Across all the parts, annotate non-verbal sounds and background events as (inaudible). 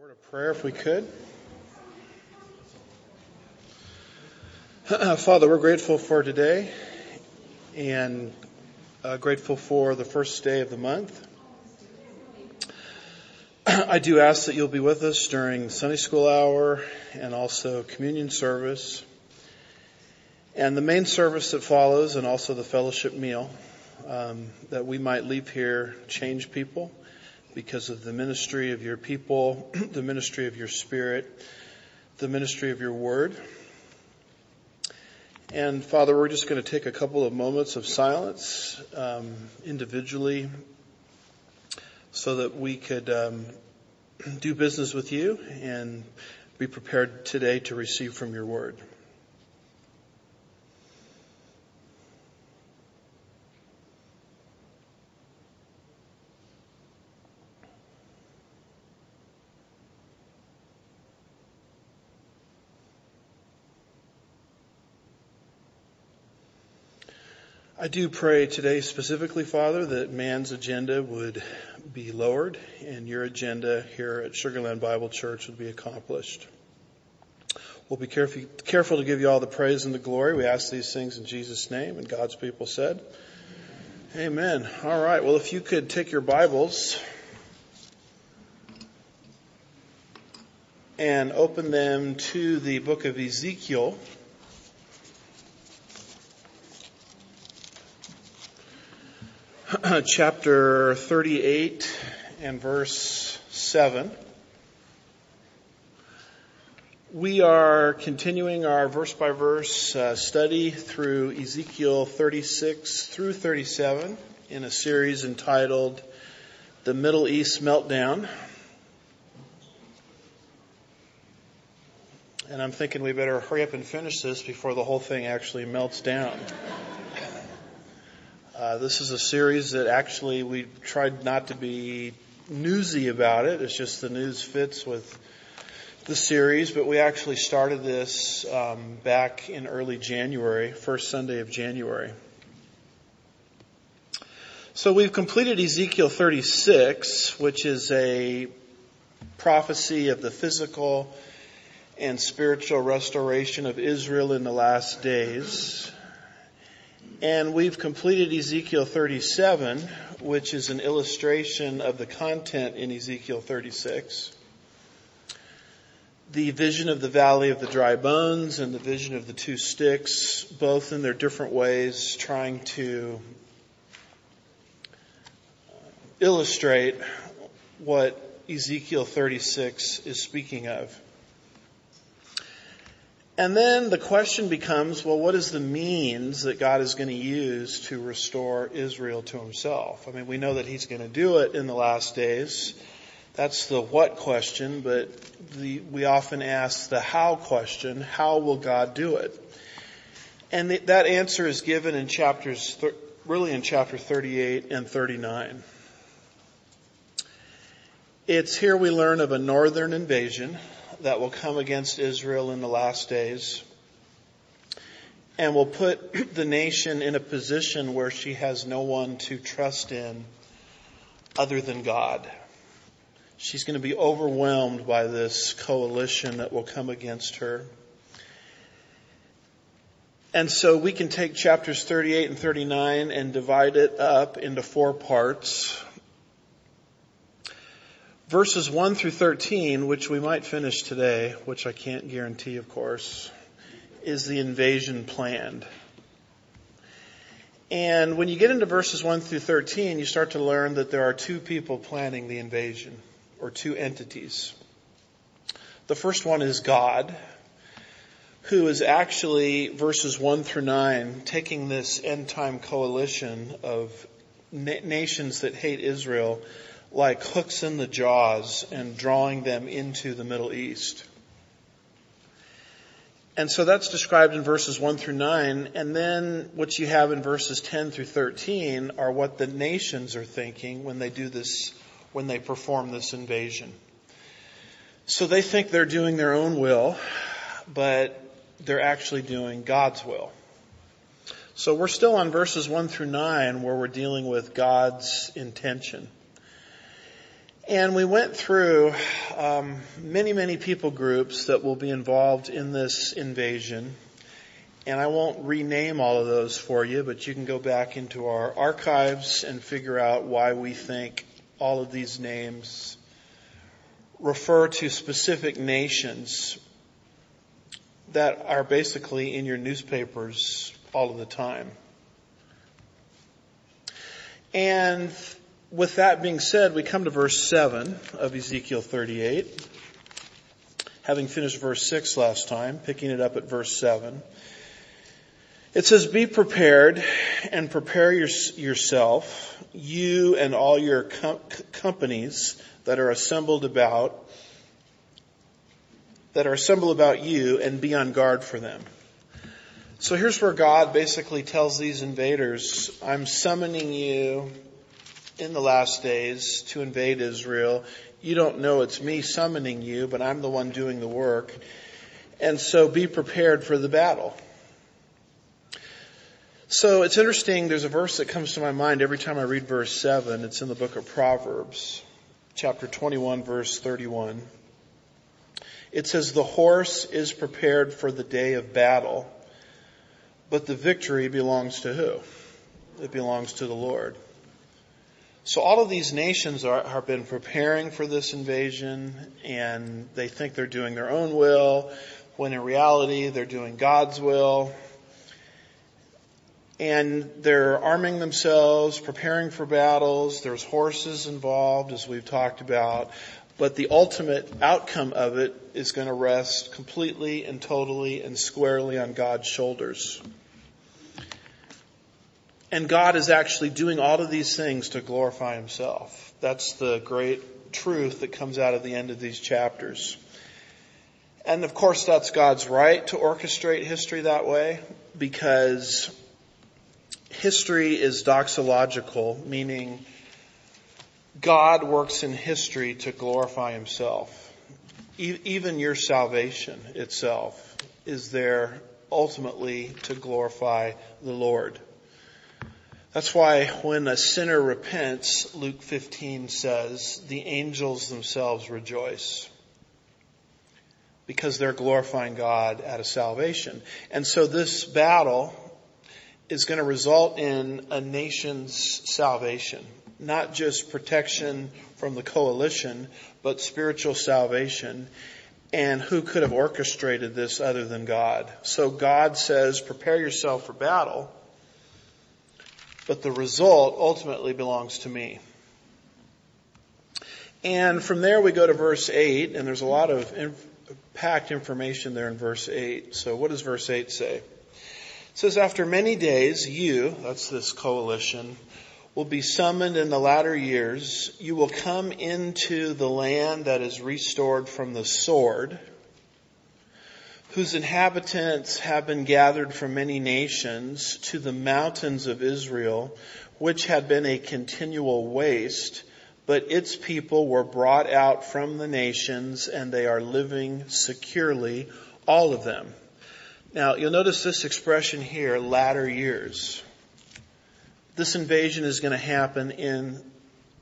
Word of prayer, if we could. (clears throat) Father, we're grateful for today and uh, grateful for the first day of the month. (clears throat) I do ask that you'll be with us during Sunday school hour and also communion service and the main service that follows and also the fellowship meal um, that we might leave here change people because of the ministry of your people, (clears throat) the ministry of your spirit, the ministry of your word. And Father, we're just going to take a couple of moments of silence um, individually so that we could um, (clears throat) do business with you and be prepared today to receive from your word. I do pray today specifically, Father, that man's agenda would be lowered and your agenda here at Sugarland Bible Church would be accomplished. We'll be careful, to give you all the praise and the glory. We ask these things in Jesus' name and God's people said. Amen. All right. Well, if you could take your Bibles and open them to the book of Ezekiel. (clears throat) chapter 38 and verse 7. We are continuing our verse by verse study through Ezekiel 36 through 37 in a series entitled The Middle East Meltdown. And I'm thinking we better hurry up and finish this before the whole thing actually melts down. Uh, this is a series that actually we tried not to be newsy about it. It's just the news fits with the series, but we actually started this um, back in early January, first Sunday of January. So we've completed Ezekiel 36, which is a prophecy of the physical and spiritual restoration of Israel in the last days. And we've completed Ezekiel 37, which is an illustration of the content in Ezekiel 36. The vision of the valley of the dry bones and the vision of the two sticks, both in their different ways, trying to uh, illustrate what Ezekiel 36 is speaking of. And then the question becomes, well, what is the means that God is going to use to restore Israel to himself? I mean, we know that he's going to do it in the last days. That's the what question, but the, we often ask the how question. How will God do it? And that answer is given in chapters, really in chapter 38 and 39. It's here we learn of a northern invasion that will come against Israel in the last days and will put (clears throat) the nation in a position where she has no one to trust in other than God. She's going to be overwhelmed by this coalition that will come against her. And so we can take chapters 38 and 39 and divide it up into four parts verses 1 through 13, which we might finish today, which I can't guarantee, of course, is the invasion planned. And when you get into verses 1 through 13, you start to learn that there are two people planning the invasion, or two entities. The first one is God, who is actually, verses 1 through 9, taking this end time coalition of na- nations that hate Israel like hooks in the jaws and drawing them into the Middle East. And so that's described in verses 1 through 9. And then what you have in verses 10 through 13 are what the nations are thinking when they do this, when they perform this invasion. So they think they're doing their own will, but they're actually doing God's will. So we're still on verses 1 through 9 where we're dealing with God's intention. And we went through um, many, many people groups that will be involved in this invasion. And I won't rename all of those for you, but you can go back into our archives and figure out why we think all of these names refer to specific nations that are basically in your newspapers all of the time. And with that being said, we come to verse 7 of Ezekiel 38. Having finished verse 6 last time, picking it up at verse 7. It says, be prepared and prepare your, yourself, you and all your com- companies that are assembled about, that are assembled about you and be on guard for them. So here's where God basically tells these invaders, I'm summoning you in the last days to invade Israel. You don't know it's me summoning you, but I'm the one doing the work. And so be prepared for the battle. So it's interesting, there's a verse that comes to my mind every time I read verse 7. It's in the book of Proverbs, chapter 21, verse 31. It says, the horse is prepared for the day of battle, but the victory belongs to who? It belongs to the Lord. So all of these nations are, have been preparing for this invasion and they think they're doing their own will when in reality they're doing God's will and they're arming themselves, preparing for battles. There's horses involved, as we've talked about. But the ultimate outcome of it is going to rest completely and totally and squarely on God's shoulders. And God is actually doing all of these things to glorify Himself. That's the great truth that comes out of the end of these chapters. And of course that's God's right to orchestrate history that way because history is doxological, meaning God works in history to glorify himself. even your salvation itself is there ultimately to glorify the Lord. That's why when a sinner repents, Luke 15 says, the angels themselves rejoice. Because they're glorifying God at a salvation. And so this battle is going to result in a nation's salvation. Not just protection from the coalition, but spiritual salvation. And who could have orchestrated this other than God? So God says, prepare yourself for battle, but the result ultimately belongs to me. And from there we go to verse 8, and there's a lot of packed information there in verse 8. So what does verse 8 say? It says, after many days, you, that's this coalition, will be summoned in the latter years. You will come into the land that is restored from the sword, whose inhabitants have been gathered from many nations to the mountains of Israel, which had been a continual waste, but its people were brought out from the nations and they are living securely, all of them. Now, you'll notice this expression here, latter years. This invasion is going to happen in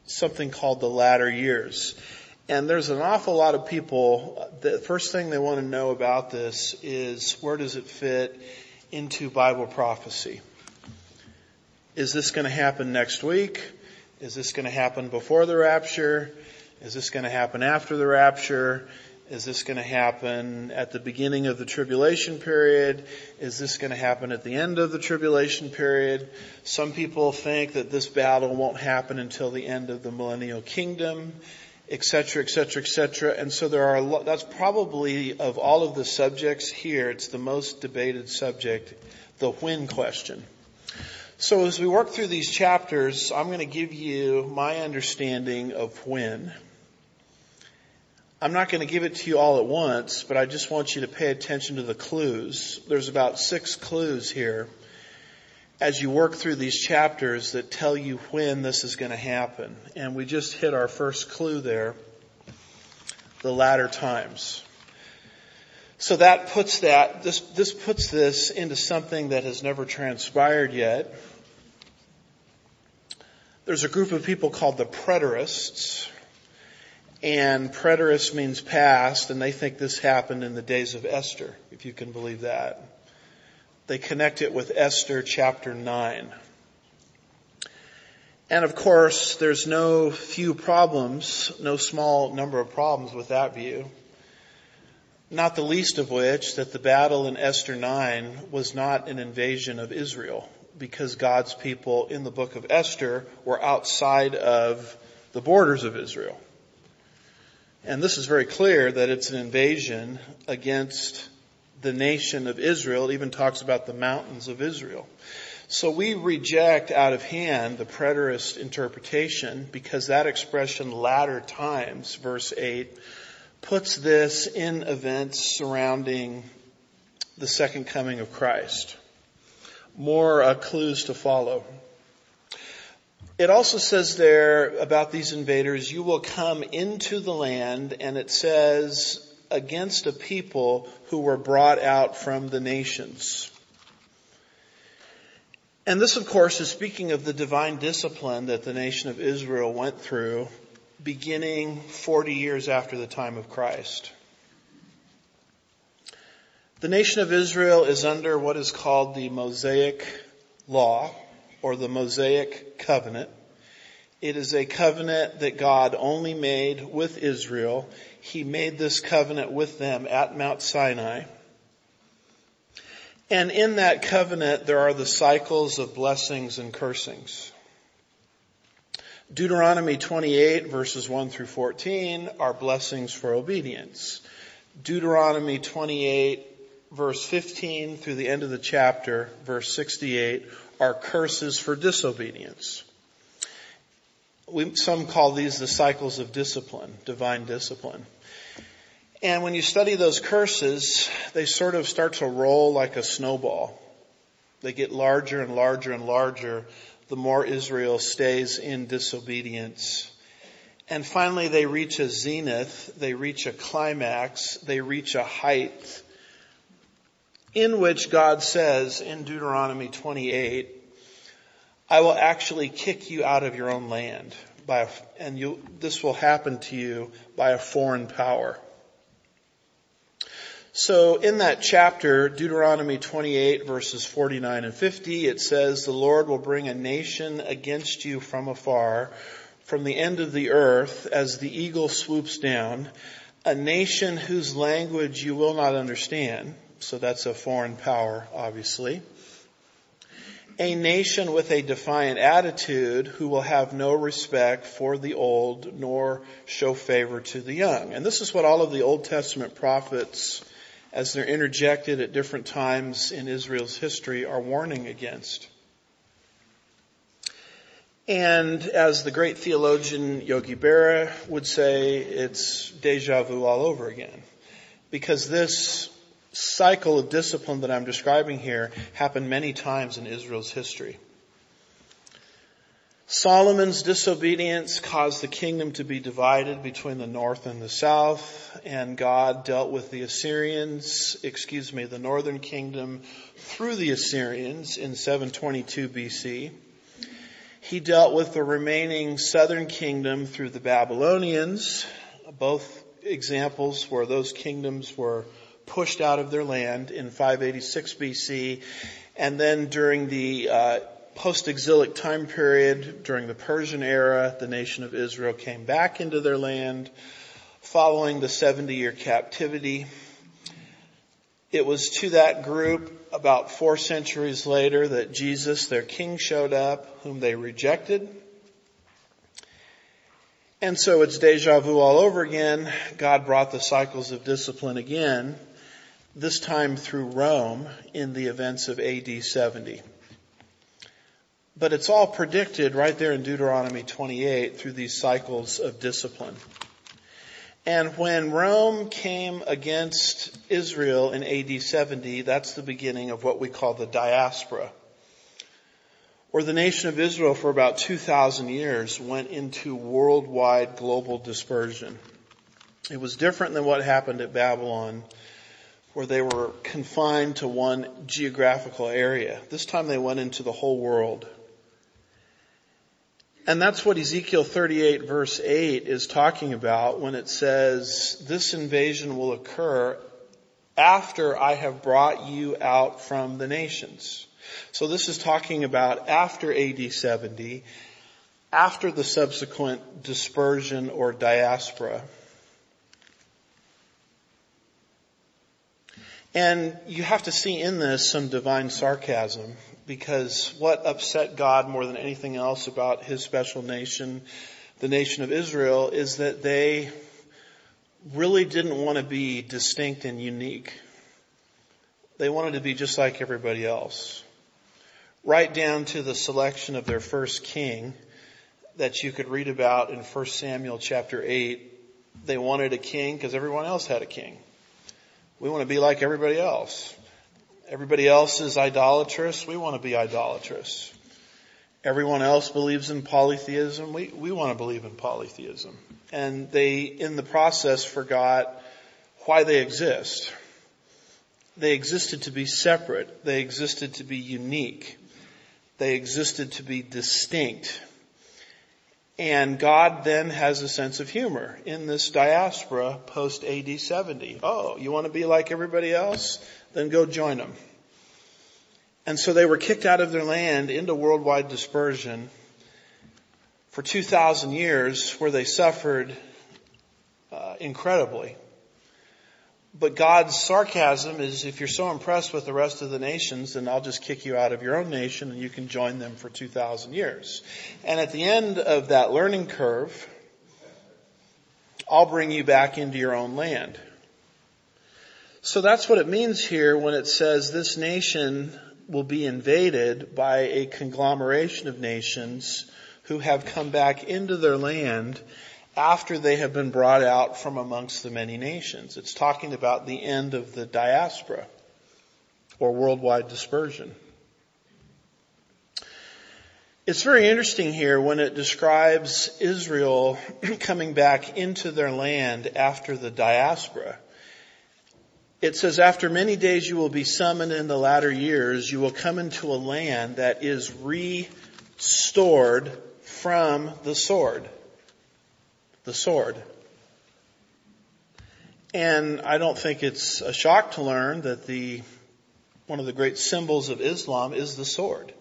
something called the latter years. And there's an awful lot of people, the first thing they want to know about this is where does it fit into Bible prophecy? Is this going to happen next week? Is this going to happen before the rapture? Is this going to happen after the rapture? Is this going to happen at the beginning of the tribulation period? Is this going to happen at the end of the tribulation period? Some people think that this battle won't happen until the end of the millennial kingdom, etc., etc., etc. And so there are, lo- that's probably of all of the subjects here, it's the most debated subject, the when question. So as we work through these chapters, I'm going to give you my understanding of when. I'm not going to give it to you all at once, but I just want you to pay attention to the clues. There's about six clues here as you work through these chapters that tell you when this is going to happen. And we just hit our first clue there, the latter times. So that puts that, this, this puts this into something that has never transpired yet. There's a group of people called the preterists And preterist means past, and they think this happened in the days of Esther, if you can believe that. They connect it with Esther chapter 9. And of course, there's no few problems, no small number of problems with that view. Not the least of which that the battle in Esther 9 was not an invasion of Israel because God's people in the book of Esther were outside of the borders of Israel. And this is very clear that it's an invasion against the nation of Israel. It even talks about the mountains of Israel. So we reject out of hand the preterist interpretation because that expression latter times, verse 8, puts this in events surrounding the second coming of Christ. More uh, clues to follow. It also says there about these invaders, you will come into the land, and it says against a people who were brought out from the nations. And this, of course, is speaking of the divine discipline that the nation of Israel went through beginning 40 years after the time of Christ. The nation of Israel is under what is called the Mosaic Law or the Mosaic Covenant. It is a covenant that God only made with Israel. He made this covenant with them at Mount Sinai. And in that covenant, there are the cycles of blessings and cursings. Deuteronomy 28 verses 1 through 14 are blessings for obedience. Deuteronomy 28 verse 15 through the end of the chapter, verse 68, are curses for disobedience. We, some call these the cycles of discipline, divine discipline. And when you study those curses, they sort of start to roll like a snowball. They get larger and larger and larger the more Israel stays in disobedience. And finally they reach a zenith, they reach a climax, they reach a height in which God says in Deuteronomy 28, I will actually kick you out of your own land by, a, and you, this will happen to you by a foreign power. So in that chapter, Deuteronomy 28 verses 49 and 50, it says, the Lord will bring a nation against you from afar, from the end of the earth, as the eagle swoops down, a nation whose language you will not understand. So that's a foreign power, obviously. A nation with a defiant attitude who will have no respect for the old nor show favor to the young. And this is what all of the Old Testament prophets as they're interjected at different times in Israel's history, are warning against. And as the great theologian Yogi Berra would say, it's deja vu all over again. Because this cycle of discipline that I'm describing here happened many times in Israel's history. Solomon's disobedience caused the kingdom to be divided between the north and the south, and God dealt with the Assyrians, excuse me, the northern kingdom through the Assyrians in 722 BC. He dealt with the remaining southern kingdom through the Babylonians, both examples where those kingdoms were pushed out of their land in 586 BC, and then during the uh, post-exilic time period during the Persian era, the nation of Israel came back into their land following the 70 year captivity. It was to that group about four centuries later that Jesus, their king, showed up, whom they rejected. And so it's deja vu all over again. God brought the cycles of discipline again, this time through Rome in the events of AD 70. But it's all predicted right there in Deuteronomy 28 through these cycles of discipline. And when Rome came against Israel in AD 70, that's the beginning of what we call the diaspora. Or the nation of Israel for about 2,000 years went into worldwide global dispersion. It was different than what happened at Babylon where they were confined to one geographical area. This time they went into the whole world. And that's what Ezekiel 38 verse 8 is talking about when it says, this invasion will occur after I have brought you out from the nations. So this is talking about after AD 70, after the subsequent dispersion or diaspora. And you have to see in this some divine sarcasm because what upset God more than anything else about his special nation, the nation of Israel, is that they really didn't want to be distinct and unique. They wanted to be just like everybody else. Right down to the selection of their first king that you could read about in 1 Samuel chapter 8. They wanted a king because everyone else had a king. We want to be like everybody else. Everybody else is idolatrous. We want to be idolatrous. Everyone else believes in polytheism. We, we want to believe in polytheism. And they, in the process, forgot why they exist. They existed to be separate. They existed to be unique. They existed to be distinct. And God then has a sense of humor in this diaspora post AD 70. Oh, you want to be like everybody else? Then go join them. And so they were kicked out of their land into worldwide dispersion for 2,000 years where they suffered uh, incredibly. But God's sarcasm is if you're so impressed with the rest of the nations, then I'll just kick you out of your own nation and you can join them for 2,000 years. And at the end of that learning curve, I'll bring you back into your own land. So that's what it means here when it says this nation will be invaded by a conglomeration of nations who have come back into their land after they have been brought out from amongst the many nations. It's talking about the end of the diaspora or worldwide dispersion. It's very interesting here when it describes Israel (clears throat) coming back into their land after the diaspora. It says, after many days you will be summoned in the latter years, you will come into a land that is restored from the sword the sword. And I don't think it's a shock to learn that the, one of the great symbols of Islam is the sword.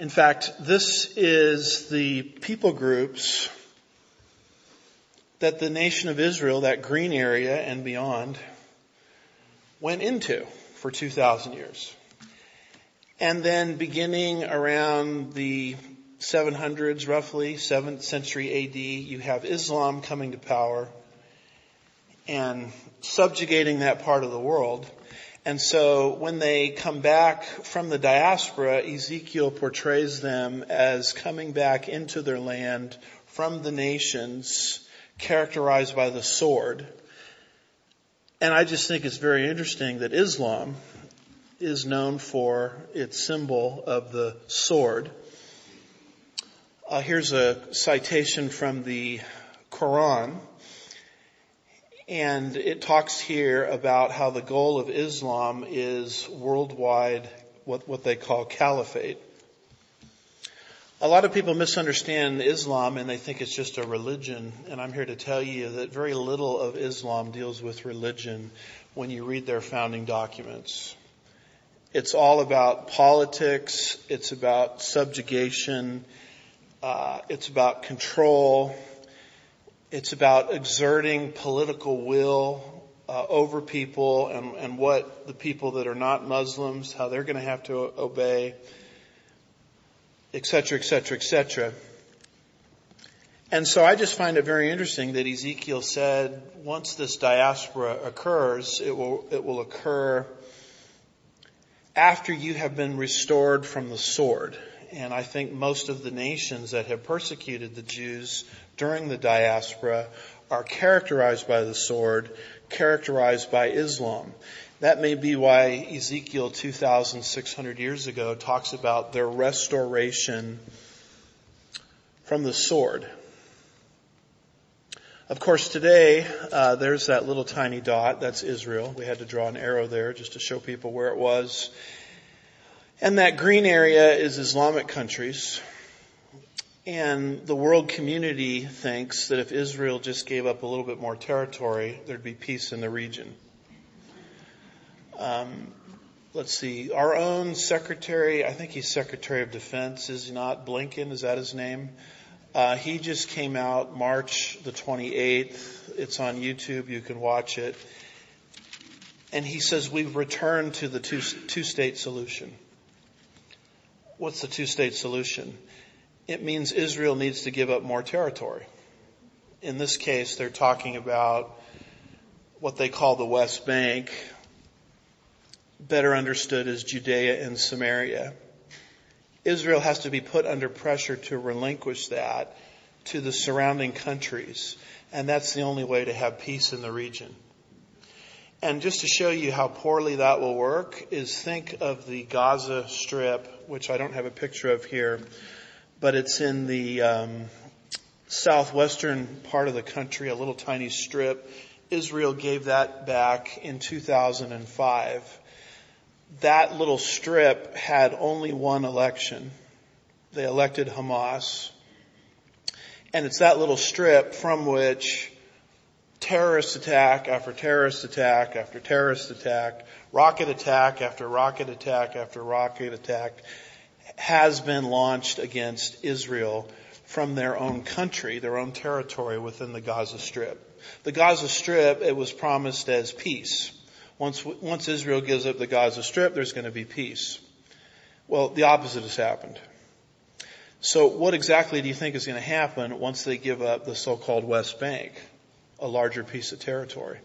In fact, this is the people groups that the nation of Israel, that green area and beyond, went into for 2,000 years. And then beginning around the 700s roughly, 7th century AD, you have Islam coming to power and subjugating that part of the world. And so when they come back from the diaspora, Ezekiel portrays them as coming back into their land from the nations characterized by the sword. And I just think it's very interesting that Islam is known for its symbol of the sword. Uh, here's a citation from the Quran. And it talks here about how the goal of Islam is worldwide, what, what they call caliphate. A lot of people misunderstand Islam and they think it's just a religion. And I'm here to tell you that very little of Islam deals with religion when you read their founding documents. It's all about politics. It's about subjugation. Uh, it's about control. It's about exerting political will uh, over people and, and what the people that are not Muslims, how they're going to have to obey, etc., etc., etc. And so I just find it very interesting that Ezekiel said once this diaspora occurs, it will, it will occur after you have been restored from the sword and I think most of the nations that have persecuted the Jews during the diaspora are characterized by the sword, characterized by Islam. That may be why Ezekiel 2,600 years ago talks about their restoration from the sword. Of course, today uh, there's that little tiny dot. That's Israel. We had to draw an arrow there just to show people where it was. And that green area is Islamic countries. And the world community thinks that if Israel just gave up a little bit more territory, there'd be peace in the region. Um, let's see, our own secretary, I think he's Secretary of Defense, is he not Blinken? Is that his name? Uh, he just came out March the 28th. It's on YouTube. You can watch it. And he says we've returned to the two, two state solution. What's the two state solution? it means Israel needs to give up more territory. In this case, they're talking about what they call the West Bank, better understood as Judea and Samaria. Israel has to be put under pressure to relinquish that to the surrounding countries. And that's the only way to have peace in the region. And just to show you how poorly that will work is think of the Gaza Strip, which I don't have a picture of here, but it's in the um, southwestern part of the country, a little tiny strip. Israel gave that back in 2005. That little strip had only one election. They elected Hamas. And it's that little strip from which terrorist attack after terrorist attack after terrorist attack, rocket attack after rocket attack after rocket attack has been launched against Israel from their own country, their own territory within the Gaza Strip. The Gaza Strip, it was promised as peace. Once, once Israel gives up the Gaza Strip, there's going to be peace. Well, the opposite has happened. So what exactly do you think is going to happen once they give up the so-called West Bank, a larger piece of territory?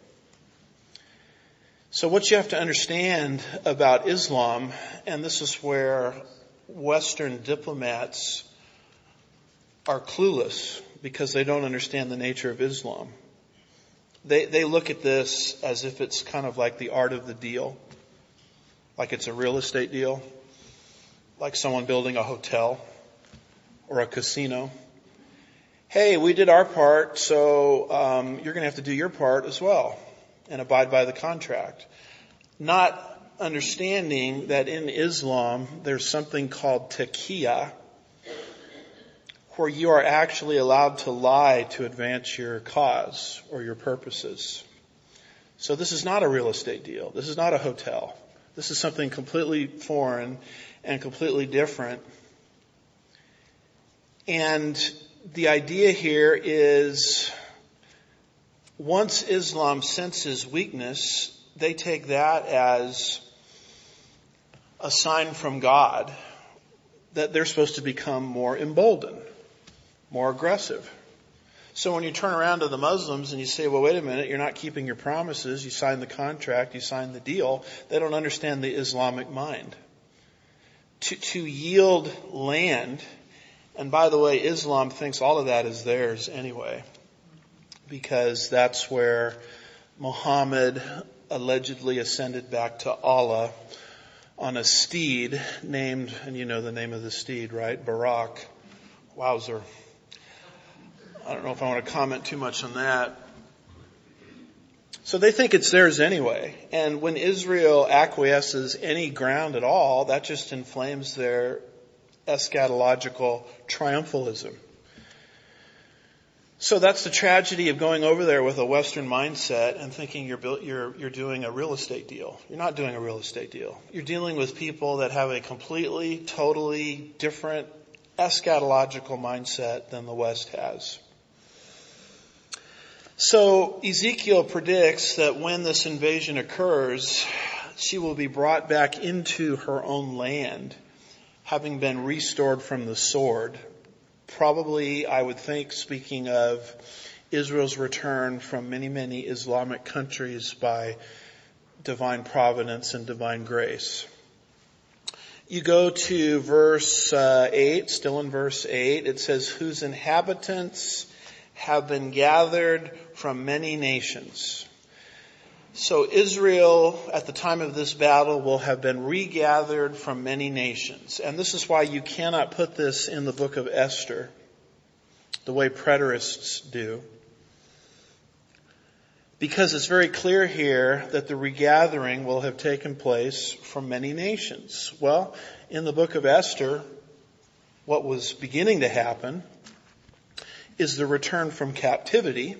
So what you have to understand about Islam, and this is where Western diplomats are clueless because they don't understand the nature of Islam. They, they look at this as if it's kind of like the art of the deal, like it's a real estate deal, like someone building a hotel or a casino. Hey, we did our part, so um, you're going to have to do your part as well and abide by the contract. Not understanding that in Islam there's something called taqiyya, where you are actually allowed to lie to advance your cause or your purposes. So this is not a real estate deal. This is not a hotel. This is something completely foreign and completely different. And the idea here is once Islam senses weakness, they take that as a sign from God that they're supposed to become more emboldened, more aggressive. So when you turn around to the Muslims and you say, well, wait a minute, you're not keeping your promises, you signed the contract, you signed the deal, they don't understand the Islamic mind. To, to yield land, and by the way, Islam thinks all of that is theirs anyway, because that's where Muhammad allegedly ascended back to Allah on a steed named, and you know the name of the steed, right? Barak. Wowzer. I don't know if I want to comment too much on that. So they think it's theirs anyway. And when Israel acquiesces any ground at all, that just inflames their eschatological triumphalism. So that's the tragedy of going over there with a Western mindset and thinking you're, you're, you're doing a real estate deal. You're not doing a real estate deal. You're dealing with people that have a completely, totally different eschatological mindset than the West has. So Ezekiel predicts that when this invasion occurs, she will be brought back into her own land, having been restored from the sword probably, I would think, speaking of Israel's return from many, many Islamic countries by divine providence and divine grace. You go to verse uh, 8, still in verse 8, it says, whose inhabitants have been gathered from many nations. So Israel at the time of this battle will have been regathered from many nations. And this is why you cannot put this in the book of Esther the way preterists do. Because it's very clear here that the regathering will have taken place from many nations. Well, in the book of Esther, what was beginning to happen is the return from captivity.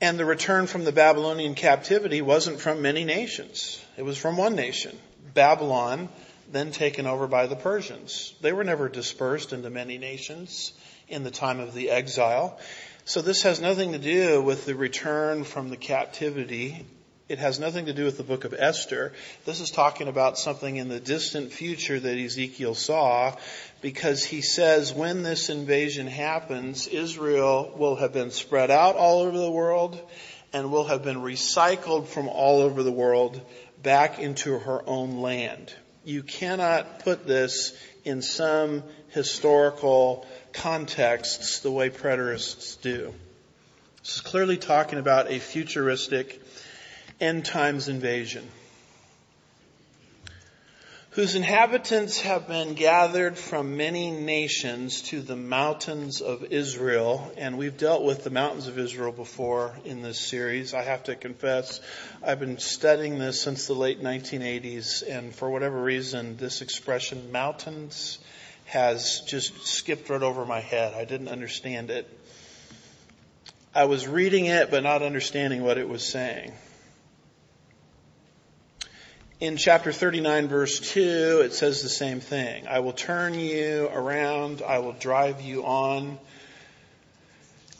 And the return from the Babylonian captivity wasn't from many nations. It was from one nation, Babylon, then taken over by the Persians. They were never dispersed into many nations in the time of the exile. So this has nothing to do with the return from the captivity it has nothing to do with the book of Esther. This is talking about something in the distant future that Ezekiel saw because he says when this invasion happens, Israel will have been spread out all over the world and will have been recycled from all over the world back into her own land. You cannot put this in some historical contexts the way preterists do. This is clearly talking about a futuristic end times invasion, whose inhabitants have been gathered from many nations to the mountains of Israel. And we've dealt with the mountains of Israel before in this series. I have to confess, I've been studying this since the late 1980s, and for whatever reason, this expression, mountains, has just skipped right over my head. I didn't understand it. I was reading it, but not understanding what it was saying. In chapter 39 verse 2, it says the same thing. I will turn you around. I will drive you on.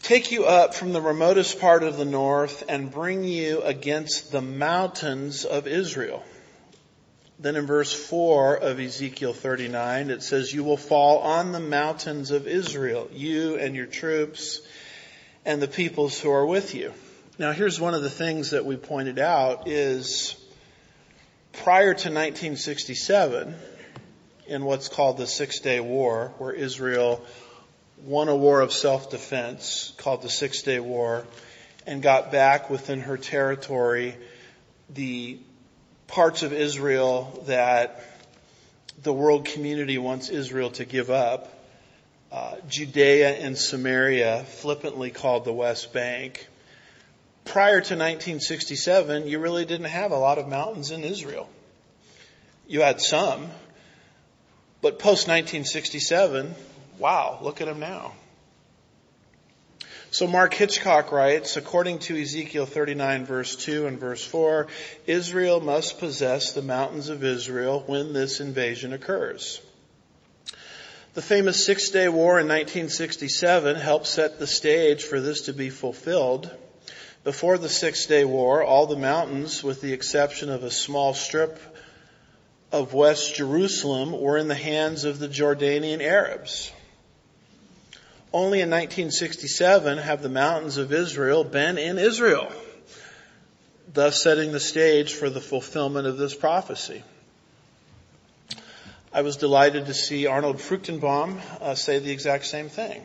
Take you up from the remotest part of the north and bring you against the mountains of Israel. Then in verse 4 of Ezekiel 39, it says, You will fall on the mountains of Israel, you and your troops and the peoples who are with you. Now here's one of the things that we pointed out is prior to 1967, in what's called the Six Day War, where Israel won a war of self-defense called the Six Day War and got back within her territory the parts of Israel that the world community wants Israel to give up. Uh, Judea and Samaria, flippantly called the West Bank, prior to 1967, you really didn't have a lot of mountains in Israel. You had some, but post 1967, wow, look at them now. So Mark Hitchcock writes, according to Ezekiel 39 verse 2 and verse 4, Israel must possess the mountains of Israel when this invasion occurs. The famous Six Day War in 1967 helped set the stage for this to be fulfilled. Before the Six Day War, all the mountains, with the exception of a small strip of West Jerusalem, were in the hands of the Jordanian Arabs. Only in 1967 have the mountains of Israel been in Israel, thus setting the stage for the fulfillment of this prophecy. I was delighted to see Arnold Fruchtenbaum uh, say the exact same thing.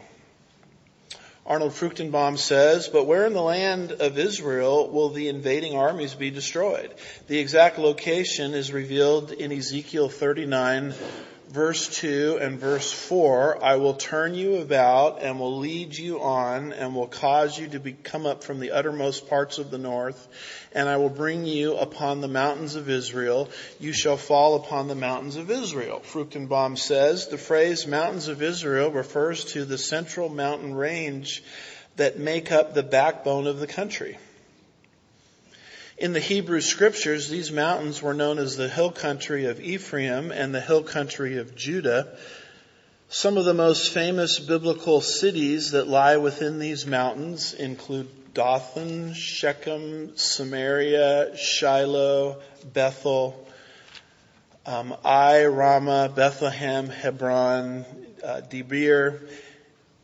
Arnold Fruchtenbaum says, but where in the land of Israel will the invading armies be destroyed? The exact location is revealed in Ezekiel 39 verse 2 and verse 4, I will turn you about and will lead you on and will cause you to be, come up from the uttermost parts of the north and I will bring you upon the mountains of Israel. You shall fall upon the mountains of Israel. Fruchtenbaum says the phrase mountains of Israel refers to the central mountain range that make up the backbone of the country. In the Hebrew scriptures, these mountains were known as the hill country of Ephraim and the hill country of Judah. Some of the most famous biblical cities that lie within these mountains include Dothan, Shechem, Samaria, Shiloh, Bethel, um, Ramah, Bethlehem, Hebron, uh, Debir,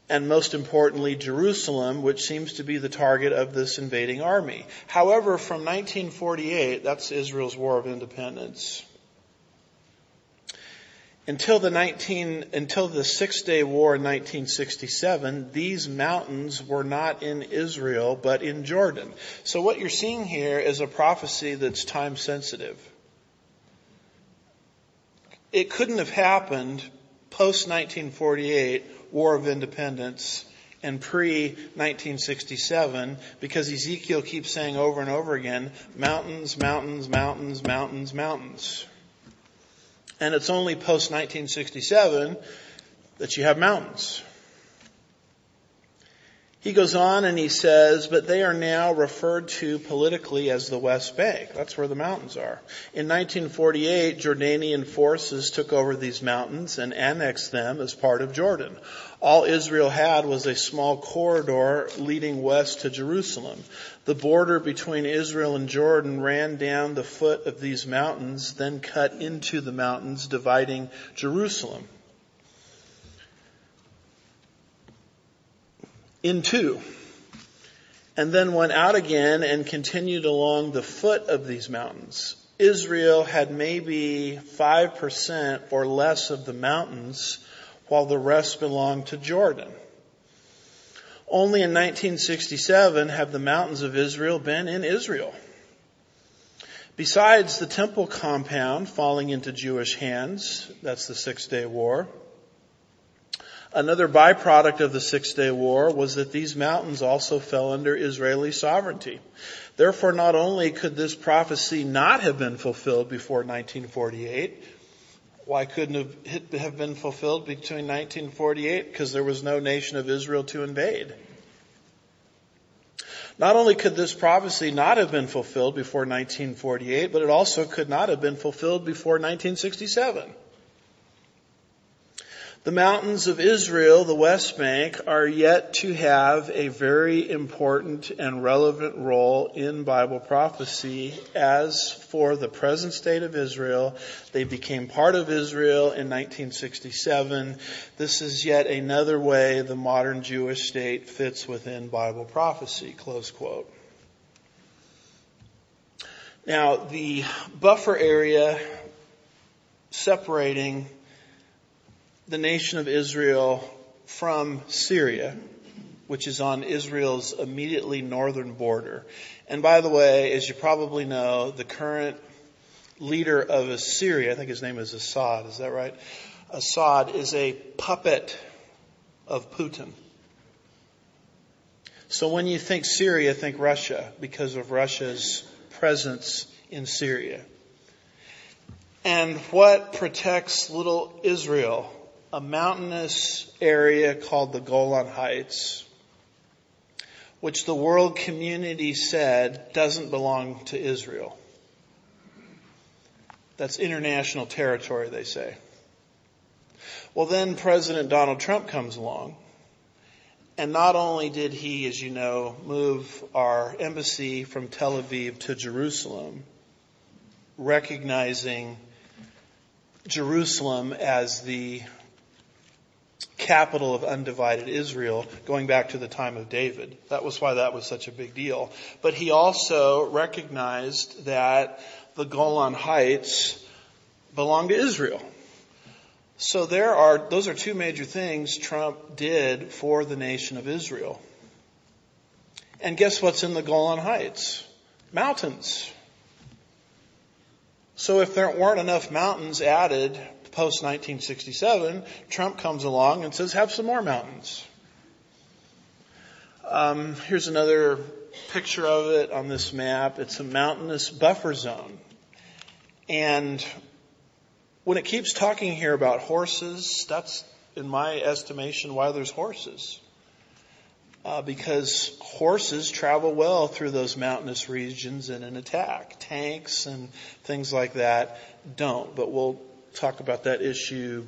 and most importantly, Jerusalem, which seems to be the target of this invading army. However, from 1948, that's Israel's War of Independence, until the 19, until the Six Day War in 1967, these mountains were not in Israel, but in Jordan. So what you're seeing here is a prophecy that's time sensitive. It couldn't have happened post 1948 War of Independence and pre-1967 because Ezekiel keeps saying over and over again, mountains, mountains, mountains, mountains, mountains. And it's only post 1967 that you have mountains. He goes on and he says, but they are now referred to politically as the West Bank. That's where the mountains are. In 1948, Jordanian forces took over these mountains and annexed them as part of Jordan. All Israel had was a small corridor leading west to Jerusalem. The border between Israel and Jordan ran down the foot of these mountains, then cut into the mountains, dividing Jerusalem. In two, and then went out again and continued along the foot of these mountains. Israel had maybe 5% or less of the mountains, while the rest belonged to Jordan. Only in 1967 have the mountains of Israel been in Israel. Besides the temple compound falling into Jewish hands, that's the Six Day War, Another byproduct of the Six Day War was that these mountains also fell under Israeli sovereignty. Therefore, not only could this prophecy not have been fulfilled before 1948, why couldn't it have been fulfilled between 1948? Because there was no nation of Israel to invade. Not only could this prophecy not have been fulfilled before 1948, but it also could not have been fulfilled before 1967. The mountains of Israel, the West Bank, are yet to have a very important and relevant role in Bible prophecy. As for the present state of Israel, they became part of Israel in 1967. This is yet another way the modern Jewish state fits within Bible prophecy. Close quote. Now, the buffer area separating the nation of Israel from Syria, which is on Israel's immediately northern border. And by the way, as you probably know, the current leader of Assyria, I think his name is Assad, is that right? Assad is a puppet of Putin. So when you think Syria, think Russia because of Russia's presence in Syria. And what protects little Israel a mountainous area called the Golan Heights, which the world community said doesn't belong to Israel. That's international territory, they say. Well, then President Donald Trump comes along. And not only did he, as you know, move our embassy from Tel Aviv to Jerusalem, recognizing Jerusalem as the capital of undivided Israel going back to the time of David. That was why that was such a big deal. But he also recognized that the Golan Heights belong to Israel. So there are, those are two major things Trump did for the nation of Israel. And guess what's in the Golan Heights? Mountains. So if there weren't enough mountains added post 1967, Trump comes along and says, have some more mountains. Um, here's another picture of it on this map. It's a mountainous buffer zone. And when it keeps talking here about horses, that's, in my estimation, why there's horses. Uh, because horses travel well through those mountainous regions in an attack. Tanks and things like that don't. But we'll talk about that issue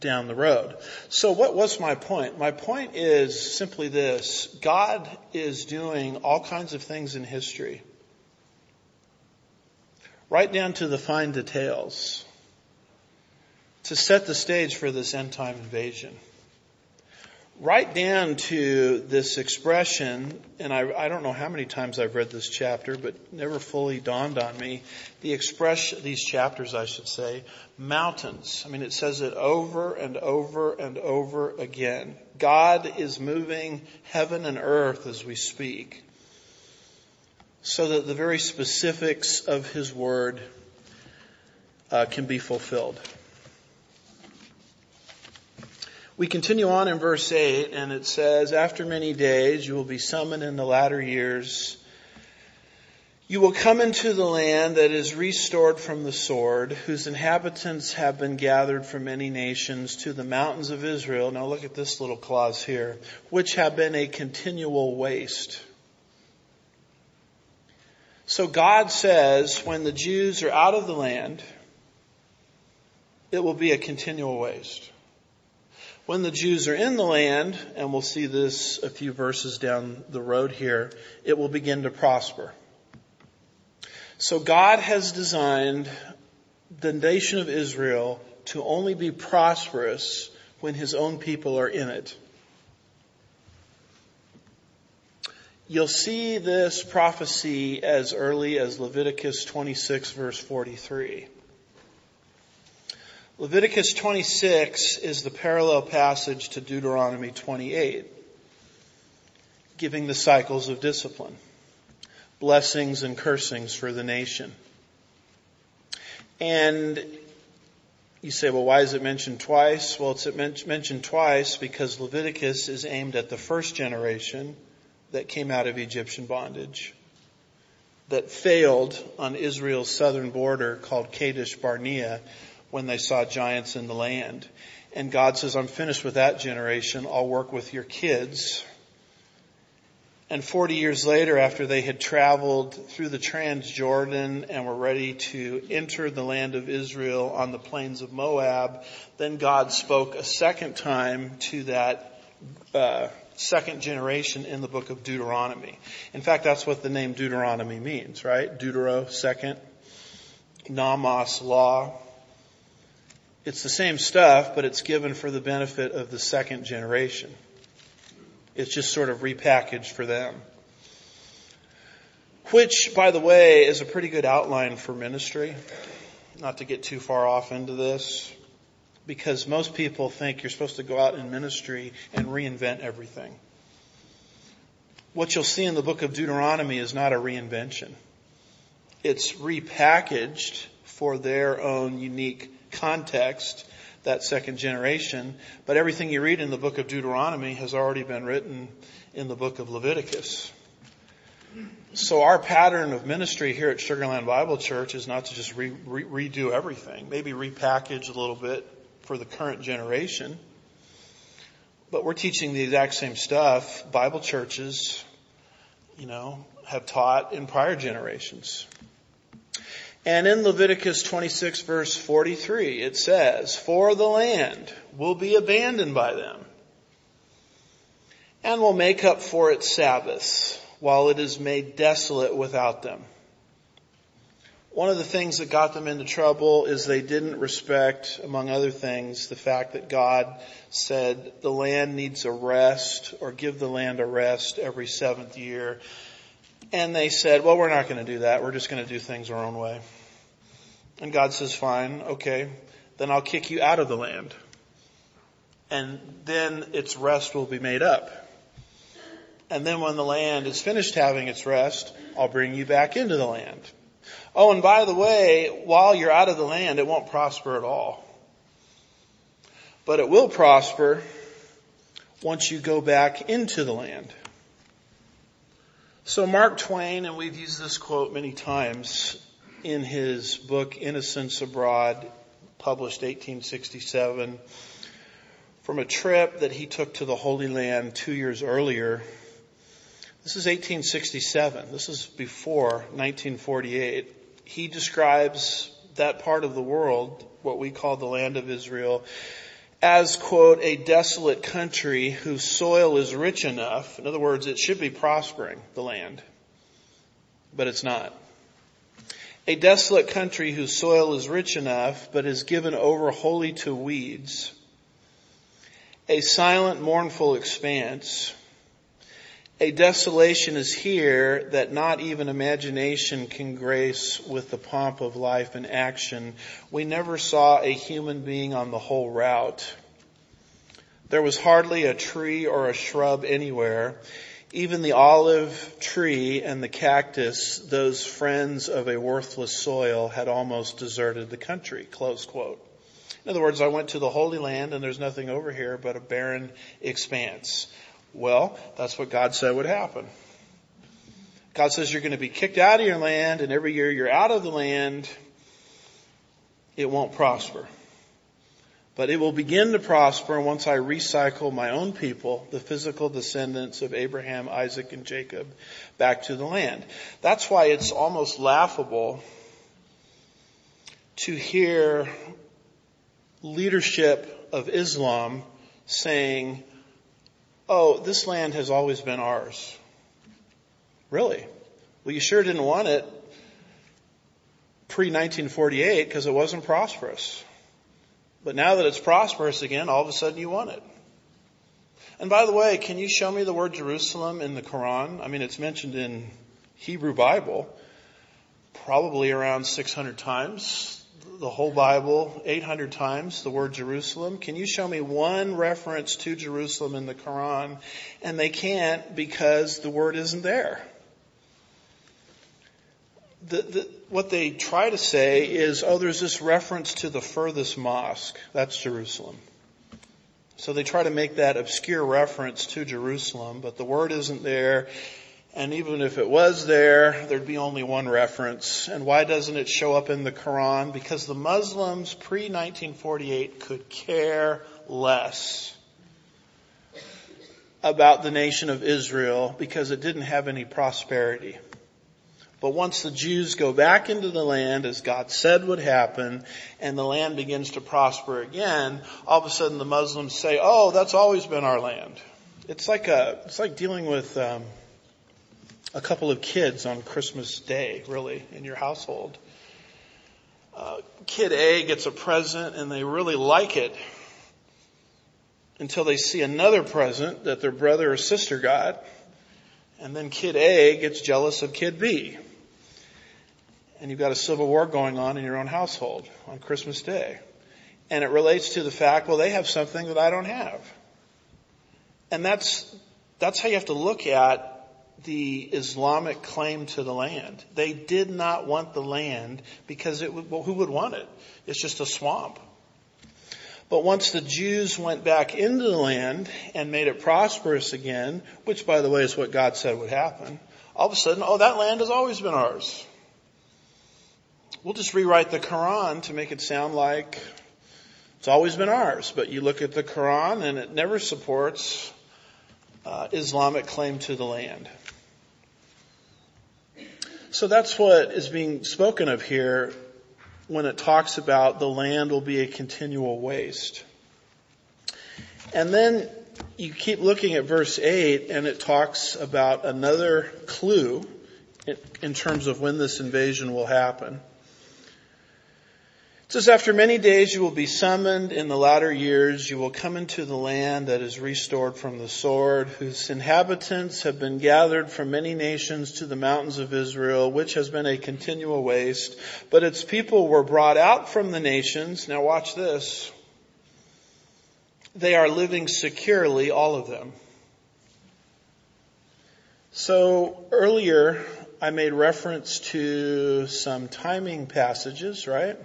down the road. So what was my point? My point is simply this. God is doing all kinds of things in history. Right down to the fine details. To set the stage for this end time invasion right down to this expression, and I, I, don't know how many times I've read this chapter, but never fully dawned on me. The expression, these chapters, I should say, mountains. I mean, it says it over and over and over again. God is moving heaven and earth as we speak, so that the very specifics of His Word uh, can be fulfilled. We continue on in verse 8 and it says, after many days you will be summoned in the latter years. You will come into the land that is restored from the sword, whose inhabitants have been gathered from many nations to the mountains of Israel. Now look at this little clause here, which have been a continual waste. So God says when the Jews are out of the land, it will be a continual waste. When the Jews are in the land, and we'll see this a few verses down the road here, it will begin to prosper. So God has designed the nation of Israel to only be prosperous when his own people are in it. You'll see this prophecy as early as Leviticus 26 verse 43. Leviticus 26 is the parallel passage to Deuteronomy 28, giving the cycles of discipline blessings and cursings for the nation. And you say, well, why is it mentioned twice? Well, it's mentioned twice because Leviticus is aimed at the first generation that came out of Egyptian bondage, that failed on Israel's southern border called Kadesh Barnea when they saw giants in the land. And God says, I'm finished with that generation. I'll work with your kids and 40 years later, after they had traveled through the Transjordan and were ready to enter the land of Israel on the plains of Moab, then God spoke a second time to that uh, second generation in the book of Deuteronomy. In fact, that's what the name Deuteronomy means, right? Deutero, second. Nomos, law. It's the same stuff, but it's given for the benefit of the second generation. It's just sort of repackaged for them. Which, by the way, is a pretty good outline for ministry. Not to get too far off into this, because most people think you're supposed to go out in ministry and reinvent everything. What you'll see in the book of Deuteronomy is not a reinvention. It's repackaged for their own unique context that second generation. But everything you read in the book of Deuteronomy has already been written in the book of Leviticus. So our pattern of ministry here at Sugarland Bible Church is not to just re- re- redo everything, maybe repackage a little bit for the current generation. But we're teaching the exact same stuff Bible churches, you know, have taught in prior generations. And in Leviticus 26 verse 43, it says, For the land will be abandoned by them and will make up for its Sabbaths while it is made desolate without them. One of the things that got them into trouble is they didn't respect, among other things, the fact that God said the land needs a rest or give the land a rest every seventh year. And they said, well, we're not going to do that. We're just going to do things our own way. And God says, fine, okay, then I'll kick you out of the land. And then its rest will be made up. And then when the land is finished having its rest, I'll bring you back into the land. Oh, and by the way, while you're out of the land, it won't prosper at all. But it will prosper once you go back into the land. So Mark Twain, and we've used this quote many times, in his book Innocents Abroad, published 1867, from a trip that he took to the Holy Land two years earlier. This is 1867. This is before 1948. He describes that part of the world, what we call the land of Israel, as, quote, a desolate country whose soil is rich enough. In other words, it should be prospering, the land. But it's not. A desolate country whose soil is rich enough, but is given over wholly to weeds. A silent, mournful expanse. A desolation is here that not even imagination can grace with the pomp of life and action. We never saw a human being on the whole route. There was hardly a tree or a shrub anywhere. Even the olive tree and the cactus, those friends of a worthless soil, had almost deserted the country. Close quote. In other words, I went to the Holy Land and there's nothing over here but a barren expanse. Well, that's what God said would happen. God says you're going to be kicked out of your land and every year you're out of the land, it won't prosper. But it will begin to prosper once I recycle my own people, the physical descendants of Abraham, Isaac, and Jacob, back to the land. That's why it's almost laughable to hear leadership of Islam saying, oh, this land has always been ours. Really? Well, you sure didn't want it pre-1948 because it wasn't prosperous. But now that it's prosperous again, all of a sudden you want it. And by the way, can you show me the word Jerusalem in the Quran? I mean, it's mentioned in Hebrew Bible probably around 600 times. The whole Bible, 800 times, the word Jerusalem. Can you show me one reference to Jerusalem in the Quran? And they can't because the word isn't there. The, the, what they try to say is, oh, there's this reference to the furthest mosque. That's Jerusalem. So they try to make that obscure reference to Jerusalem, but the word isn't there. And even if it was there, there'd be only one reference. And why doesn't it show up in the Quran? Because the Muslims pre-1948 could care less about the nation of Israel because it didn't have any prosperity. But once the Jews go back into the land as God said would happen and the land begins to prosper again, all of a sudden the Muslims say, oh, that's always been our land. It's like a, it's like dealing with, um, a couple of kids on Christmas Day, really, in your household. Uh, kid A gets a present and they really like it until they see another present that their brother or sister got. And then kid A gets jealous of kid B and you've got a civil war going on in your own household on Christmas Day. And it relates to the fact, well, they have something that I don't have. And that's, that's how you have to look at the Islamic claim to the land. They did not want the land because it well, who would want it? It's just a swamp. But once the Jews went back into the land and made it prosperous again, which by the way is what God said would happen, all of a sudden, oh, that land has always been ours. We'll just rewrite the Quran to make it sound like it's always been ours. But you look at the Quran and it never supports Uh, Islamic claim to the land. So that's what is being spoken of here when it talks about the land will be a continual waste. And then you keep looking at verse 8 and it talks about another clue in terms of when this invasion will happen. It says, after many days you will be summoned in the latter years. You will come into the land that is restored from the sword, whose inhabitants have been gathered from many nations to the mountains of Israel, which has been a continual waste. But its people were brought out from the nations. Now watch this. They are living securely, all of them. So earlier I made reference to some timing passages, right?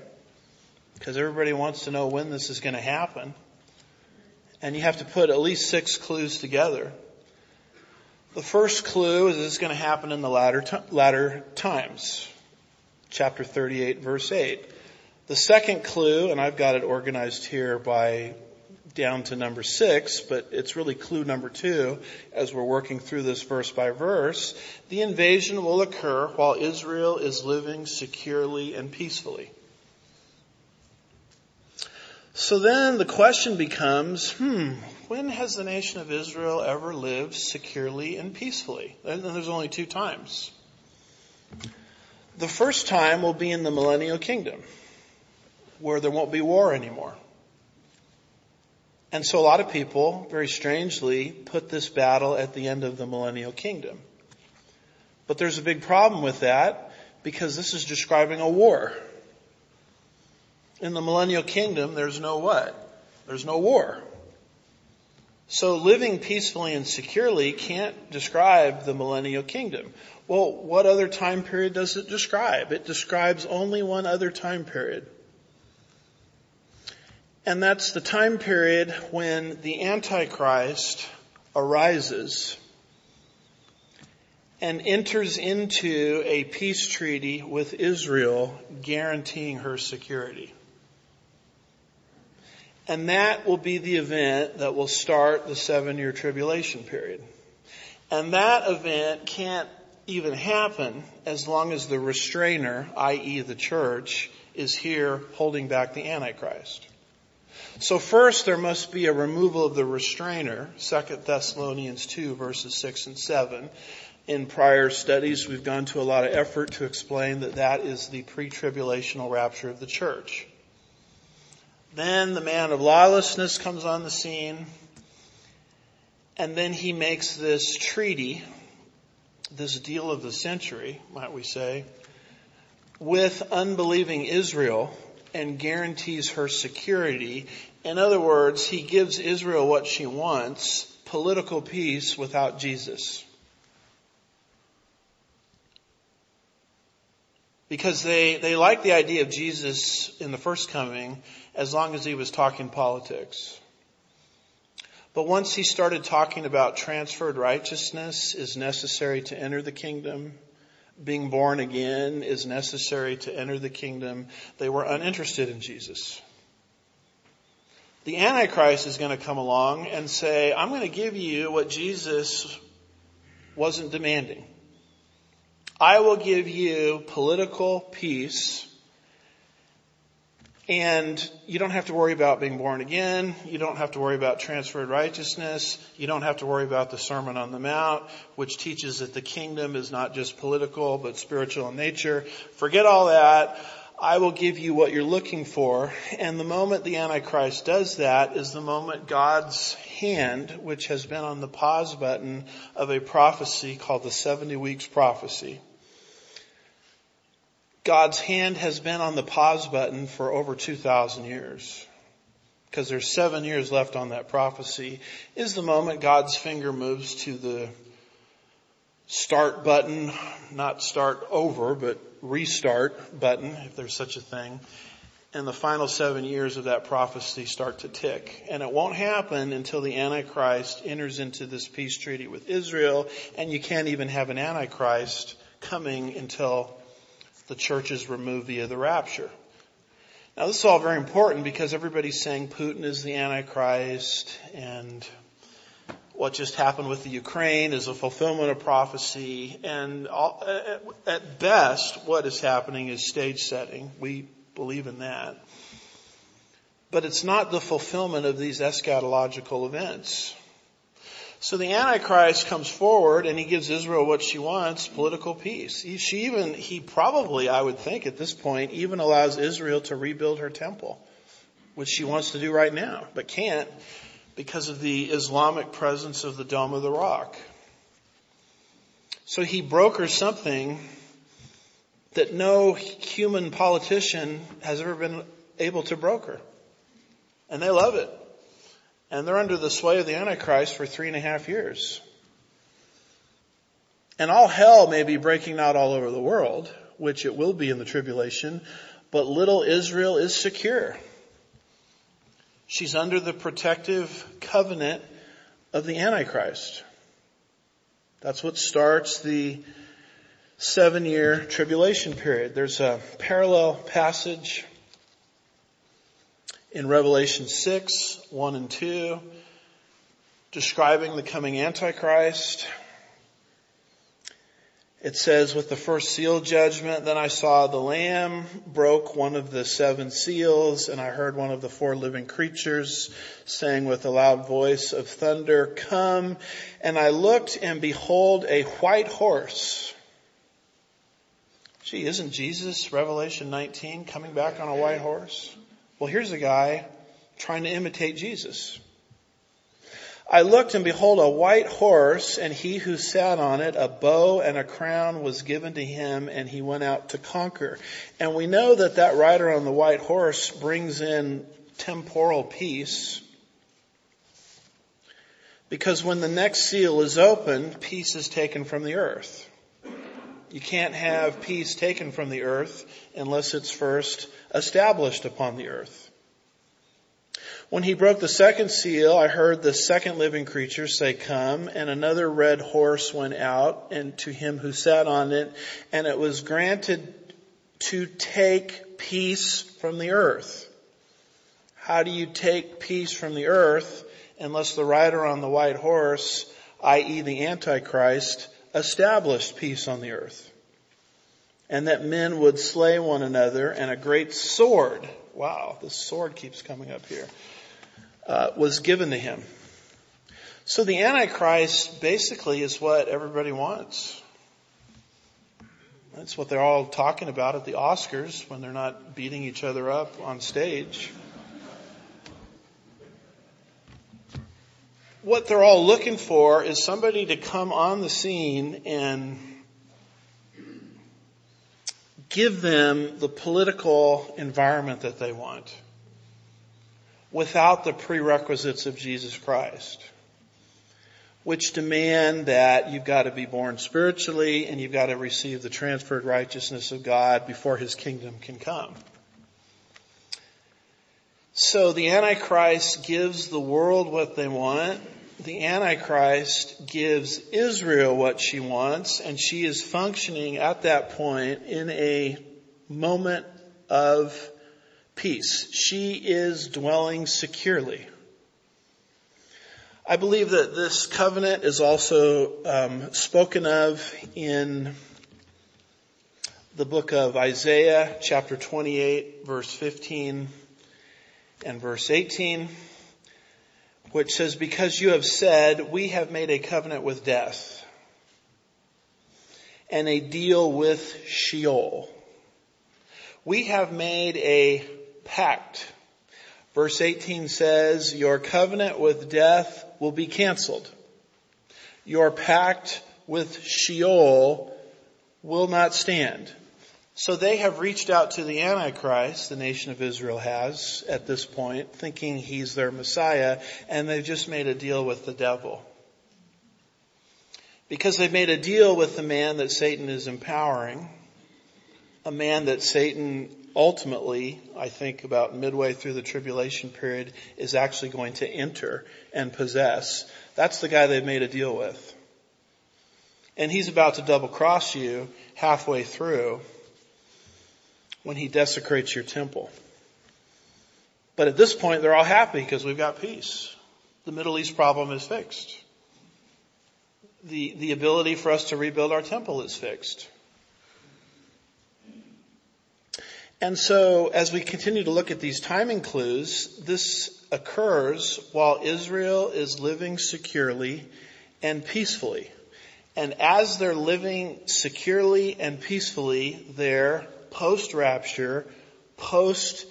Because everybody wants to know when this is going to happen. And you have to put at least six clues together. The first clue is this is going to happen in the latter, t- latter times. Chapter 38 verse 8. The second clue, and I've got it organized here by down to number six, but it's really clue number two as we're working through this verse by verse. The invasion will occur while Israel is living securely and peacefully. So then the question becomes, hmm, when has the nation of Israel ever lived securely and peacefully? And there's only two times. The first time will be in the millennial kingdom, where there won't be war anymore. And so a lot of people, very strangely, put this battle at the end of the millennial kingdom. But there's a big problem with that because this is describing a war. In the millennial kingdom, there's no what? There's no war. So living peacefully and securely can't describe the millennial kingdom. Well, what other time period does it describe? It describes only one other time period. And that's the time period when the Antichrist arises and enters into a peace treaty with Israel guaranteeing her security. And that will be the event that will start the seven year tribulation period. And that event can't even happen as long as the restrainer, i.e. the church, is here holding back the Antichrist. So first there must be a removal of the restrainer, 2 Thessalonians 2 verses 6 and 7. In prior studies we've gone to a lot of effort to explain that that is the pre-tribulational rapture of the church. Then the man of lawlessness comes on the scene, and then he makes this treaty, this deal of the century, might we say, with unbelieving Israel and guarantees her security. In other words, he gives Israel what she wants, political peace without Jesus. Because they, they like the idea of Jesus in the first coming, as long as he was talking politics. But once he started talking about transferred righteousness is necessary to enter the kingdom, being born again is necessary to enter the kingdom, they were uninterested in Jesus. The Antichrist is going to come along and say, I'm going to give you what Jesus wasn't demanding. I will give you political peace and you don't have to worry about being born again. You don't have to worry about transferred righteousness. You don't have to worry about the Sermon on the Mount, which teaches that the kingdom is not just political, but spiritual in nature. Forget all that. I will give you what you're looking for. And the moment the Antichrist does that is the moment God's hand, which has been on the pause button of a prophecy called the 70 weeks prophecy, God's hand has been on the pause button for over 2,000 years. Because there's seven years left on that prophecy, is the moment God's finger moves to the start button, not start over, but restart button, if there's such a thing. And the final seven years of that prophecy start to tick. And it won't happen until the Antichrist enters into this peace treaty with Israel, and you can't even have an Antichrist coming until the church is removed via the rapture. Now this is all very important because everybody's saying Putin is the Antichrist and what just happened with the Ukraine is a fulfillment of prophecy and all, uh, at best what is happening is stage setting. We believe in that. But it's not the fulfillment of these eschatological events. So the Antichrist comes forward and he gives Israel what she wants, political peace. He, she even, he probably, I would think at this point, even allows Israel to rebuild her temple, which she wants to do right now, but can't because of the Islamic presence of the Dome of the Rock. So he brokers something that no human politician has ever been able to broker. And they love it. And they're under the sway of the Antichrist for three and a half years. And all hell may be breaking out all over the world, which it will be in the tribulation, but little Israel is secure. She's under the protective covenant of the Antichrist. That's what starts the seven year tribulation period. There's a parallel passage in Revelation 6, 1 and 2, describing the coming Antichrist. It says, with the first seal judgment, then I saw the Lamb broke one of the seven seals, and I heard one of the four living creatures saying with a loud voice of thunder, Come! And I looked, and behold, a white horse. Gee, isn't Jesus, Revelation 19, coming back on a white horse? Well, here's a guy trying to imitate Jesus. I looked and behold a white horse and he who sat on it, a bow and a crown was given to him and he went out to conquer. And we know that that rider on the white horse brings in temporal peace because when the next seal is opened, peace is taken from the earth. You can't have peace taken from the earth unless it's first established upon the earth. When he broke the second seal, I heard the second living creature say, come, and another red horse went out and to him who sat on it, and it was granted to take peace from the earth. How do you take peace from the earth unless the rider on the white horse, i.e. the Antichrist, established peace on the earth? And that men would slay one another and a great sword, wow, the sword keeps coming up here, uh, was given to him. So the Antichrist basically is what everybody wants. That's what they're all talking about at the Oscars when they're not beating each other up on stage. What they're all looking for is somebody to come on the scene and give them the political environment that they want without the prerequisites of Jesus Christ, which demand that you've got to be born spiritually and you've got to receive the transferred righteousness of God before his kingdom can come. So the Antichrist gives the world what they want. The Antichrist gives Israel what she wants and she is functioning at that point in a moment of peace. She is dwelling securely. I believe that this covenant is also um, spoken of in the book of Isaiah, chapter 28, verse 15 and verse 18, which says, Because you have said, we have made a covenant with death and a deal with Sheol. We have made a pact. Verse 18 says, your covenant with death will be canceled. Your pact with Sheol will not stand. So they have reached out to the Antichrist, the nation of Israel has at this point, thinking he's their Messiah, and they've just made a deal with the devil. Because they've made a deal with the man that Satan is empowering, a man that Satan ultimately, I think about midway through the tribulation period, is actually going to enter and possess. That's the guy they've made a deal with. And he's about to double cross you halfway through when he desecrates your temple. But at this point, they're all happy because we've got peace. The Middle East problem is fixed. The, the ability for us to rebuild our temple is fixed. And so as we continue to look at these timing clues, this occurs while Israel is living securely and peacefully. And as they're living securely and peacefully there, post rapture, post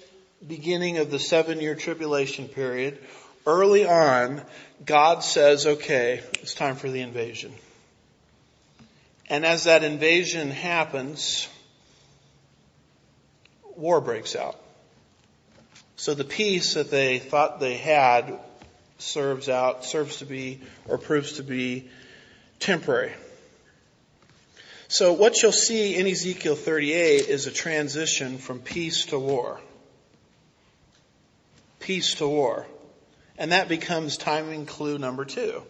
beginning of the seven year tribulation period, early on, God says, okay, it's time for the invasion. And as that invasion happens, war breaks out. So the peace that they thought they had serves out, serves to be, or proves to be temporary. So what you'll see in Ezekiel 38 is a transition from peace to war. Peace to war. And that becomes timing clue number two.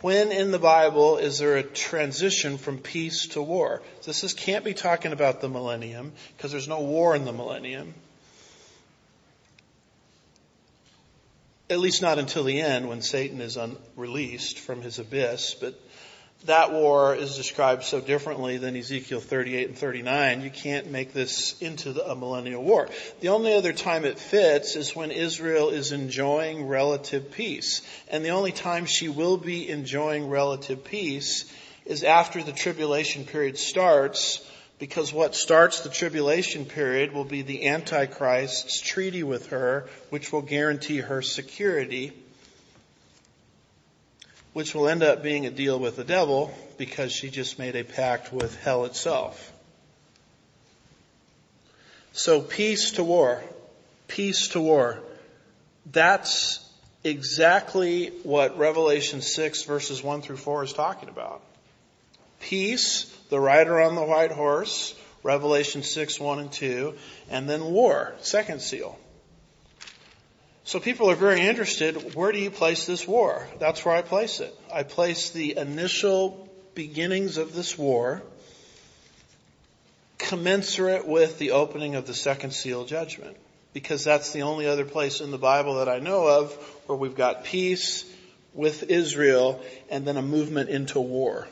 When in the Bible is there a transition from peace to war? This is, can't be talking about the millennium because there's no war in the millennium. At least not until the end when Satan is un- released from his abyss, but that war is described so differently than Ezekiel 38 and 39. You can't make this into a millennial war. The only other time it fits is when Israel is enjoying relative peace. And the only time she will be enjoying relative peace is after the tribulation period starts, because what starts the tribulation period will be the Antichrist's treaty with her, which will guarantee her security which will end up being a deal with the devil because she just made a pact with hell itself. So peace to war. Peace to war. That's exactly what Revelation 6 verses 1 through 4 is talking about. Peace, the rider on the white horse, Revelation 6, 1 and 2, and then war, second seal. So people are very interested, where do you place this war? That's where I place it. I place the initial beginnings of this war commensurate with the opening of the second seal judgment. Because that's the only other place in the Bible that I know of where we've got peace with Israel and then a movement into war.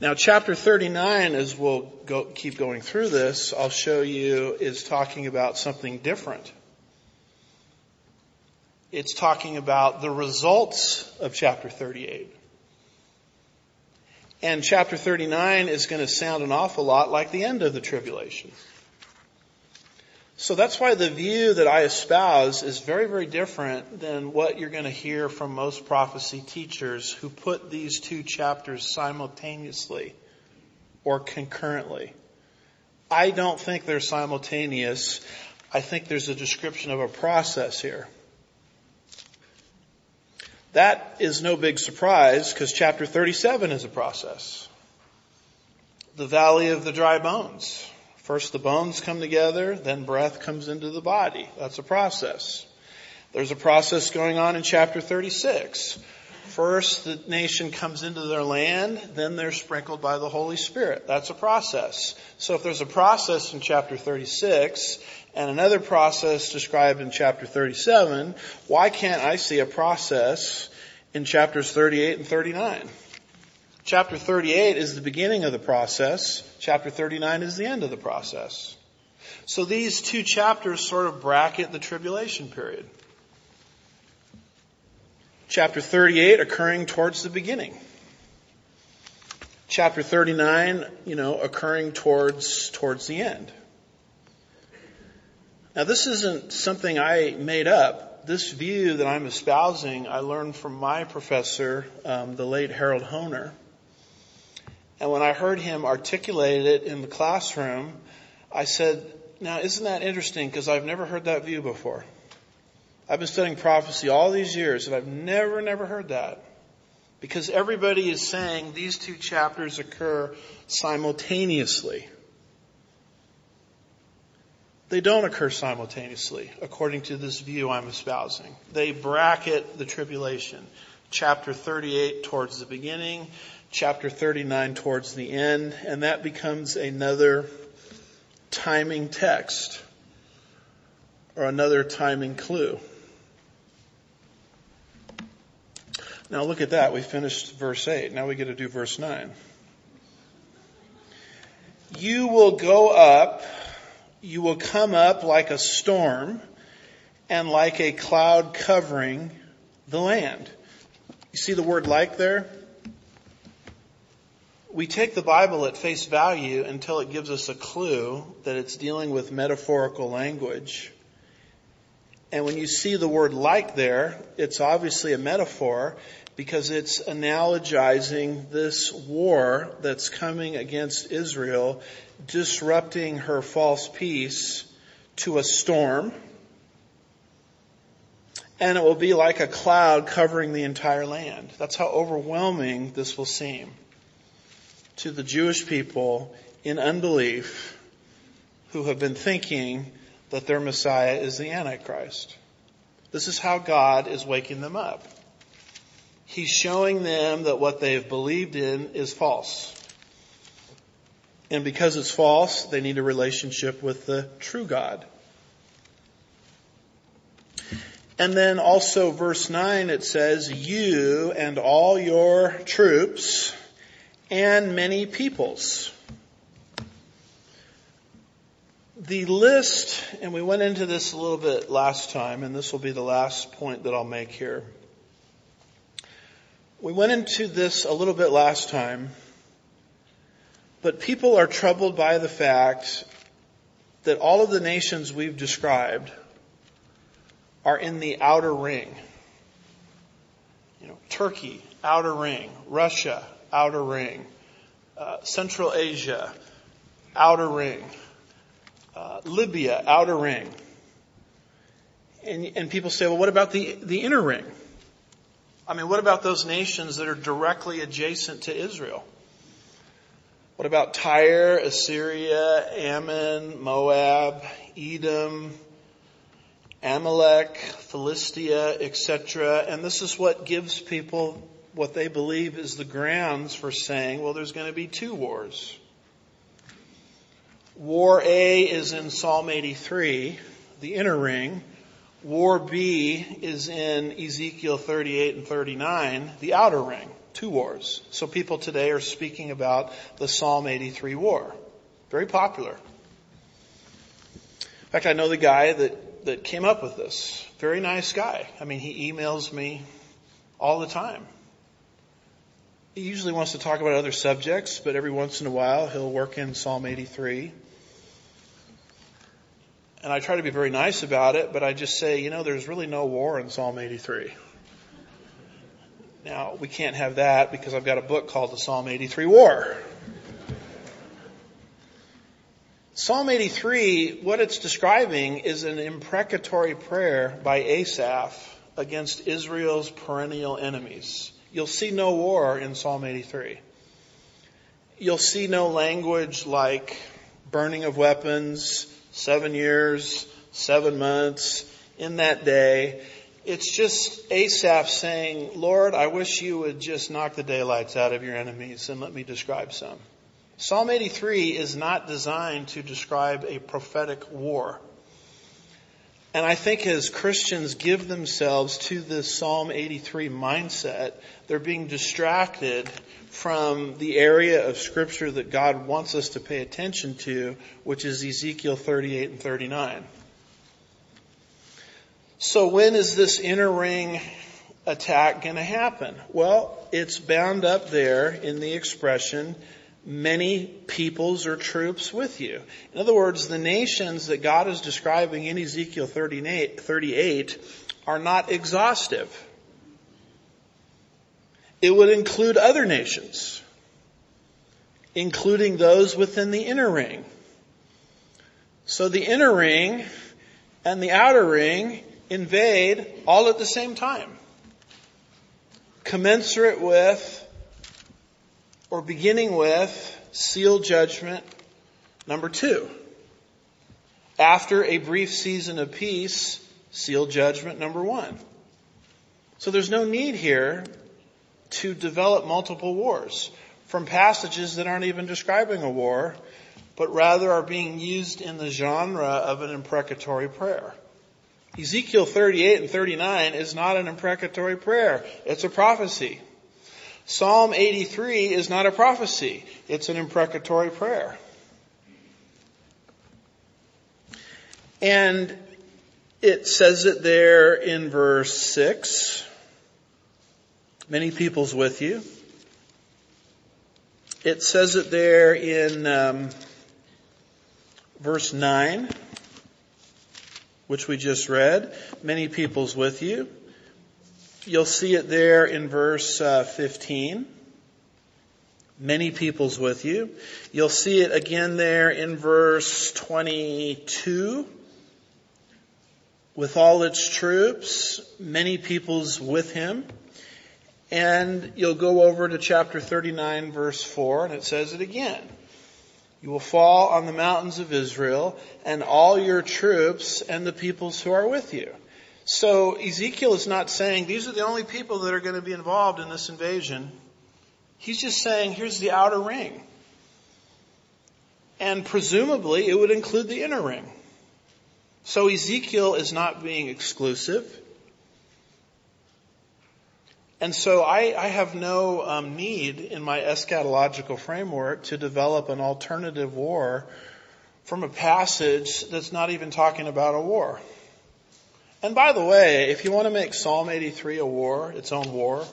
Now chapter 39, as we'll go, keep going through this, I'll show you is talking about something different. It's talking about the results of chapter 38. And chapter 39 is going to sound an awful lot like the end of the tribulation. So that's why the view that I espouse is very, very different than what you're going to hear from most prophecy teachers who put these two chapters simultaneously or concurrently. I don't think they're simultaneous. I think there's a description of a process here. That is no big surprise because chapter 37 is a process. The valley of the dry bones. First the bones come together, then breath comes into the body. That's a process. There's a process going on in chapter 36. First the nation comes into their land, then they're sprinkled by the Holy Spirit. That's a process. So if there's a process in chapter 36 and another process described in chapter 37, why can't I see a process in chapters 38 and 39? Chapter 38 is the beginning of the process. Chapter 39 is the end of the process. So these two chapters sort of bracket the tribulation period. Chapter 38 occurring towards the beginning. Chapter 39, you know, occurring towards, towards the end. Now this isn't something I made up. This view that I'm espousing, I learned from my professor, um, the late Harold Hoehner. And when I heard him articulate it in the classroom, I said, now isn't that interesting because I've never heard that view before. I've been studying prophecy all these years and I've never, never heard that. Because everybody is saying these two chapters occur simultaneously. They don't occur simultaneously, according to this view I'm espousing. They bracket the tribulation. Chapter 38 towards the beginning, chapter 39 towards the end, and that becomes another timing text or another timing clue. Now look at that. We finished verse 8. Now we get to do verse 9. You will go up, you will come up like a storm and like a cloud covering the land. You see the word like there? we take the Bible at face value until it gives us a clue that it's dealing with metaphorical language. And when you see the word like there, it's obviously a metaphor because it's analogizing this war that's coming against Israel, disrupting her false peace to a storm. And it will be like a cloud covering the entire land. That's how overwhelming this will seem to the Jewish people in unbelief who have been thinking that their Messiah is the Antichrist. This is how God is waking them up. He's showing them that what they've believed in is false. And because it's false, they need a relationship with the true God. And then also verse 9 it says, you and all your troops and many peoples. The list, and we went into this a little bit last time, and this will be the last point that I'll make here. We went into this a little bit last time, but people are troubled by the fact that all of the nations we've described are in the outer ring. You know, Turkey, outer ring, Russia, outer ring. Uh, Central Asia, outer ring. Uh, Libya, outer ring. And, and people say, well, what about the, the inner ring? I mean, what about those nations that are directly adjacent to Israel? What about Tyre, Assyria, Ammon, Moab, Edom? Amalek, Philistia, etc. And this is what gives people what they believe is the grounds for saying, well, there's going to be two wars. War A is in Psalm 83, the inner ring. War B is in Ezekiel 38 and 39, the outer ring. Two wars. So people today are speaking about the Psalm 83 war. Very popular. In fact, I know the guy that, that came up with this. Very nice guy. I mean, he emails me all the time. He usually wants to talk about other subjects, but every once in a while he'll work in Psalm 83. And I try to be very nice about it, but I just say, you know, there's really no war in Psalm 83. Now, we can't have that because I've got a book called the Psalm 83 War. Psalm 83, what it's describing is an imprecatory prayer by Asaph against Israel's perennial enemies. You'll see no war in Psalm 83. You'll see no language like burning of weapons, seven years, seven months, in that day. It's just Asaph saying, Lord, I wish you would just knock the daylights out of your enemies and let me describe some. Psalm 83 is not designed to describe a prophetic war. And I think as Christians give themselves to this Psalm 83 mindset, they're being distracted from the area of scripture that God wants us to pay attention to, which is Ezekiel 38 and 39. So when is this inner ring attack going to happen? Well, it's bound up there in the expression, many peoples or troops with you. In other words, the nations that God is describing in Ezekiel 38, 38 are not exhaustive. It would include other nations, including those within the inner ring. So the inner ring and the outer ring invade all at the same time. Commensurate with or beginning with seal judgment number two. After a brief season of peace, seal judgment number one. So there's no need here to develop multiple wars from passages that aren't even describing a war, but rather are being used in the genre of an imprecatory prayer. Ezekiel 38 and 39 is not an imprecatory prayer. It's a prophecy. Psalm 83 is not a prophecy. It's an imprecatory prayer. And it says it there in verse 6. Many peoples with you. It says it there in um, verse 9 which we just read. Many peoples with you. You'll see it there in verse uh, 15. Many peoples with you. You'll see it again there in verse 22. With all its troops, many peoples with him. And you'll go over to chapter 39 verse 4 and it says it again. You will fall on the mountains of Israel and all your troops and the peoples who are with you. So Ezekiel is not saying these are the only people that are going to be involved in this invasion. He's just saying here's the outer ring. And presumably it would include the inner ring. So Ezekiel is not being exclusive. And so I, I have no um, need in my eschatological framework to develop an alternative war from a passage that's not even talking about a war. And by the way, if you want to make Psalm 83 a war, its own war,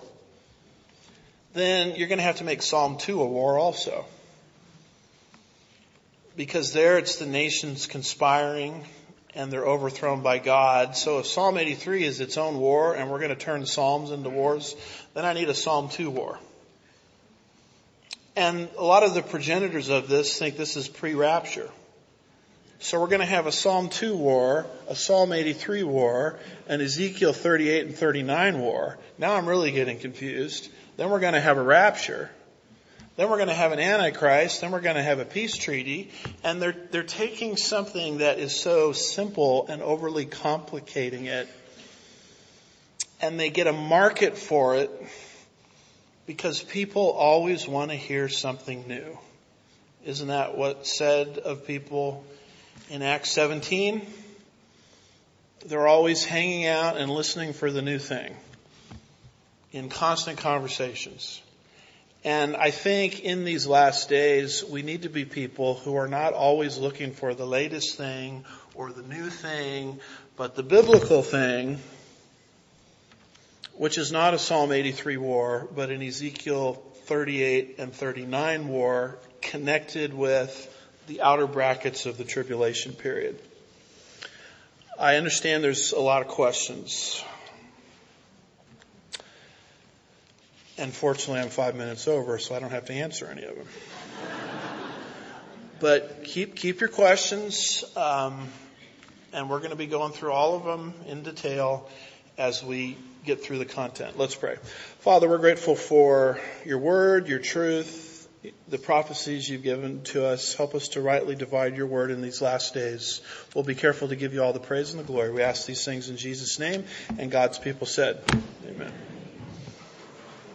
then you're going to have to make Psalm 2 a war also. Because there it's the nations conspiring and they're overthrown by God. So if Psalm 83 is its own war and we're going to turn Psalms into wars, then I need a Psalm 2 war. And a lot of the progenitors of this think this is pre-rapture. So we're going to have a Psalm 2 war, a Psalm 83 war, an Ezekiel 38 and 39 war. Now I'm really getting confused. Then we're going to have a rapture. Then we're going to have an antichrist. Then we're going to have a peace treaty. And they're, they're taking something that is so simple and overly complicating it. And they get a market for it because people always want to hear something new. Isn't that what said of people in Acts 17? They're always hanging out and listening for the new thing in constant conversations. And I think in these last days, we need to be people who are not always looking for the latest thing or the new thing, but the biblical thing, which is not a Psalm 83 war, but an Ezekiel 38 and 39 war connected with the outer brackets of the tribulation period. I understand there's a lot of questions. And fortunately, I'm five minutes over, so I don't have to answer any of them. but keep keep your questions, um, and we're going to be going through all of them in detail as we get through the content. Let's pray. Father, we're grateful for your word, your truth, the prophecies you've given to us. Help us to rightly divide your word in these last days. We'll be careful to give you all the praise and the glory. We ask these things in Jesus' name, and God's people said, Amen.